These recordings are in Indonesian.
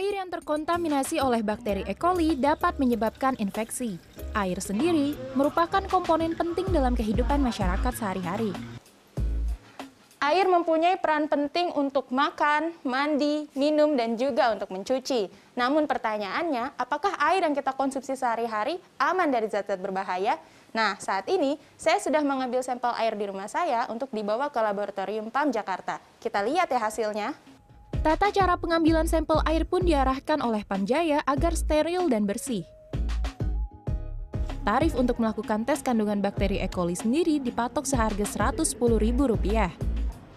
Air yang terkontaminasi oleh bakteri E. coli dapat menyebabkan infeksi. Air sendiri merupakan komponen penting dalam kehidupan masyarakat sehari-hari. Air mempunyai peran penting untuk makan, mandi, minum, dan juga untuk mencuci. Namun pertanyaannya, apakah air yang kita konsumsi sehari-hari aman dari zat-zat berbahaya? Nah, saat ini saya sudah mengambil sampel air di rumah saya untuk dibawa ke laboratorium PAM Jakarta. Kita lihat ya hasilnya. Tata cara pengambilan sampel air pun diarahkan oleh Pamjaya agar steril dan bersih. Tarif untuk melakukan tes kandungan bakteri E. coli sendiri dipatok seharga Rp110.000.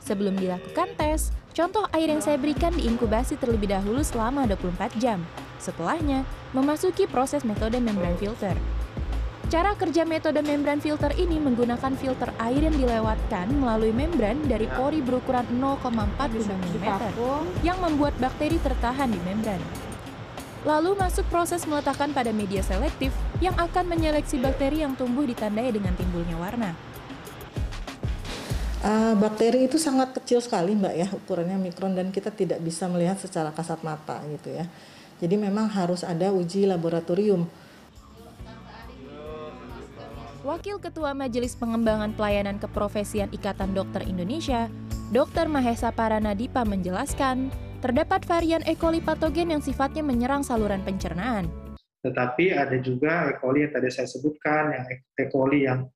Sebelum dilakukan tes, contoh air yang saya berikan diinkubasi terlebih dahulu selama 24 jam. Setelahnya, memasuki proses metode membran filter. Cara kerja metode membran filter ini menggunakan filter air yang dilewatkan melalui membran dari pori berukuran 0,4 mm yang membuat bakteri tertahan di membran. Lalu masuk proses meletakkan pada media selektif yang akan menyeleksi bakteri yang tumbuh ditandai dengan timbulnya warna. Uh, bakteri itu sangat kecil sekali mbak ya ukurannya mikron dan kita tidak bisa melihat secara kasat mata gitu ya. Jadi memang harus ada uji laboratorium. Wakil Ketua Majelis Pengembangan Pelayanan Keprofesian Ikatan Dokter Indonesia, Dr. Mahesa Paranadipa menjelaskan, terdapat varian E. coli patogen yang sifatnya menyerang saluran pencernaan. Tetapi ada juga E. coli yang tadi saya sebutkan, yang E. coli yang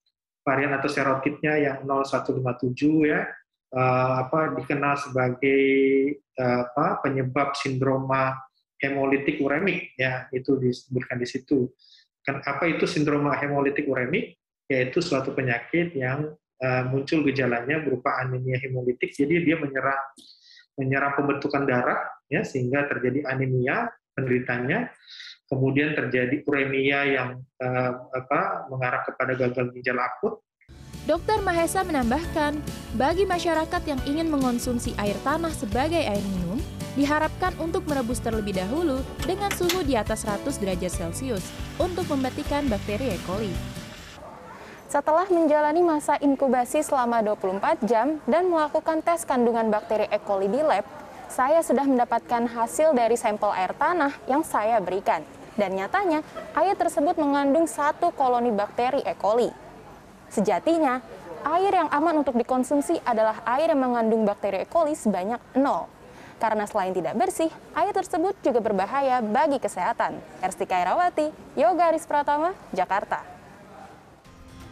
varian atau serotipnya yang 0157 ya uh, apa dikenal sebagai uh, apa penyebab sindroma hemolitik uremik ya itu disebutkan di situ. Apa itu sindroma hemolitik uremik? Yaitu suatu penyakit yang uh, muncul gejalanya berupa anemia hemolitik. Jadi dia menyerang menyerang pembentukan darah ya sehingga terjadi anemia penderitanya kemudian terjadi uremia yang uh, apa, mengarah kepada gagal ginjal akut. Dokter Mahesa menambahkan, bagi masyarakat yang ingin mengonsumsi air tanah sebagai air minum, diharapkan untuk merebus terlebih dahulu dengan suhu di atas 100 derajat Celcius untuk mematikan bakteri E. coli. Setelah menjalani masa inkubasi selama 24 jam dan melakukan tes kandungan bakteri E. coli di lab, saya sudah mendapatkan hasil dari sampel air tanah yang saya berikan. Dan nyatanya, air tersebut mengandung satu koloni bakteri E. coli. Sejatinya, air yang aman untuk dikonsumsi adalah air yang mengandung bakteri E. coli sebanyak nol. Karena selain tidak bersih, air tersebut juga berbahaya bagi kesehatan. Erstika Irawati, Yoga Aris Pratama, Jakarta.